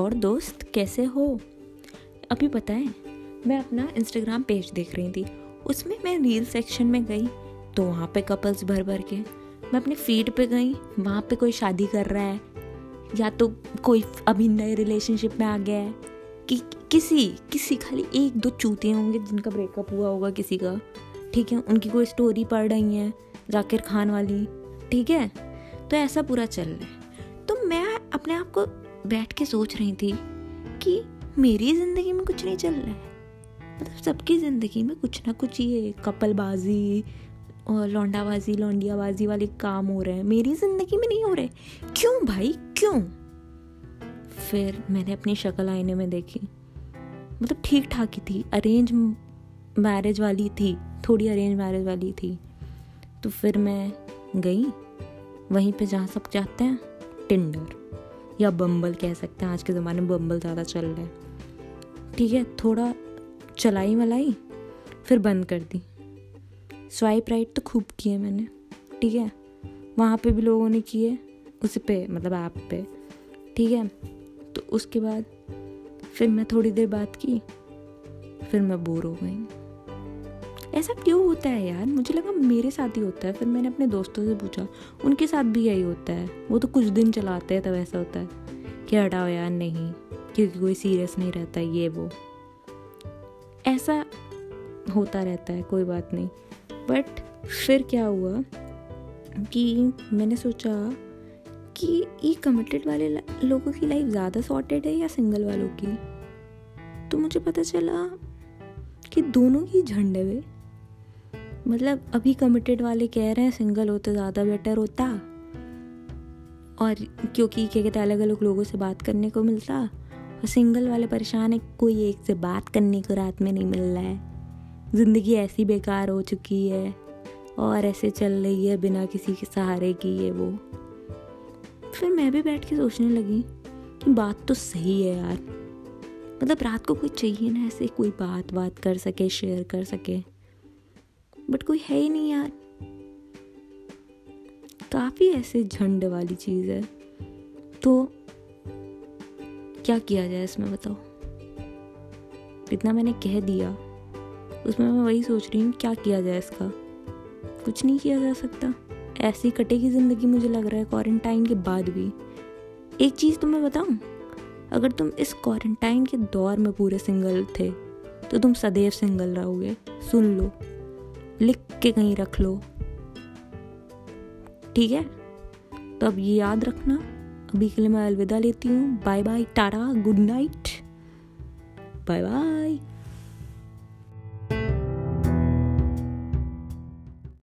और दोस्त कैसे हो? अभी है, मैं अपना इंस्टाग्राम पेज देख रही थी। उसमें मैं रील सेक्शन में गई तो वहाँ पे कपल्स भर भर के। मैं अपने फ़ीड पे गई, वहाँ पे कोई शादी कर रहा है। या तो कोई अभी नए रिलेशनशिप में आ गया है। कि, किसी किसी खाली एक दो चूते होंगे जिनका ब्रेकअप हुआ होगा किसी का। ठीक है, उनकी कोई स्टोरी पढ़ रही है, जाकिर खान वाली। ठीक है तो ऐसा पूरा चल रहा है। तो मैं अपने आप को बैठ के सोच रही थी कि मेरी ज़िंदगी में कुछ नहीं चल रहा है। मतलब सबकी ज़िंदगी में कुछ ना कुछ ये कपलबाजी और लौंडाबाजी, लौंडियाबाजी वाले काम हो रहे हैं। मेरी ज़िंदगी में नहीं हो रहे। क्यों भाई? क्यों? फिर मैंने अपनी शक्ल आईने में देखी। मतलब ठीक ठाक ही थी। अरेंज मैरिज वाली थी। थोड़ी अरेंज मैरिज वाली थी। तो फिर मैं गई। वहीं पे जहाँ सब जाते हैं टिंडर या बम्बल कह सकते हैं, आज के ज़माने में बम्बल ज़्यादा चल रहा है। ठीक है, थोड़ा चलाई मलाई, फिर बंद कर दी। स्वाइप राइट तो खूब किए मैंने, ठीक है। वहाँ पे भी लोगों ने किए, उस पे मतलब ऐप पे, ठीक है। तो उसके बाद फिर मैं थोड़ी देर बात की, फिर मैं बोर हो गई। ऐसा क्यों होता है यार? मुझे लगा मेरे साथ ही होता है, फिर मैंने अपने दोस्तों से पूछा, उनके साथ भी यही होता है। वो तो कुछ दिन चलाते हैं तब ऐसा होता है। कि हटाओ यार, नहीं, क्योंकि कोई सीरियस नहीं रहता, ये वो। ऐसा होता रहता है, कोई बात नहीं। बट फिर क्या हुआ कि मैंने सोचा कि ये कमिटेड वाले लोगों की लाइफ ज़्यादा सॉर्टेड है या सिंगल वालों की? तो मुझे पता चला कि दोनों की झंडे है मतलब अभी कमिटेड वाले कह रहे हैं सिंगल हो तो ज़्यादा बेटर होता। और क्योंकि क्या कहते अलग अलग लोगों से बात करने को मिलता। और सिंगल वाले परेशान है, कोई एक से बात करने को रात में नहीं मिल रहा है। ज़िंदगी ऐसी बेकार हो चुकी है, और ऐसे चल रही है, बिना किसी के सहारे की ये वो। फिर मैं भी बैठ के सोचने लगी कि बात तो सही है यार। मतलब रात को कोई चाहिए ना, ऐसे कोई बात बात कर सके शेयर कर सके। बट कोई है ही नहीं यार। काफ़ी ऐसे झंड वाली चीज़ है। तो क्या किया जाए इसमें बताओ? इतना मैंने कह दिया, उसमें मैं वही सोच रही हूँ, क्या किया जाए इसका? कुछ नहीं किया जा सकता। ऐसी कटेगी ज़िंदगी मुझे लग रहा है क्वारंटाइन के बाद भी। एक चीज़ तो मैं बताऊँ? अगर तुम इस क्वारंटाइन के दौर में पूरे सिंगल थे तो तुम सदैव सिंगल रहोगे। सुन लो। लिख के कहीं रख लो। ठीक है? तो अब ये याद रखना। अभी के लिए मैं अलविदा लेती हूँ। Bye bye tata good night bye bye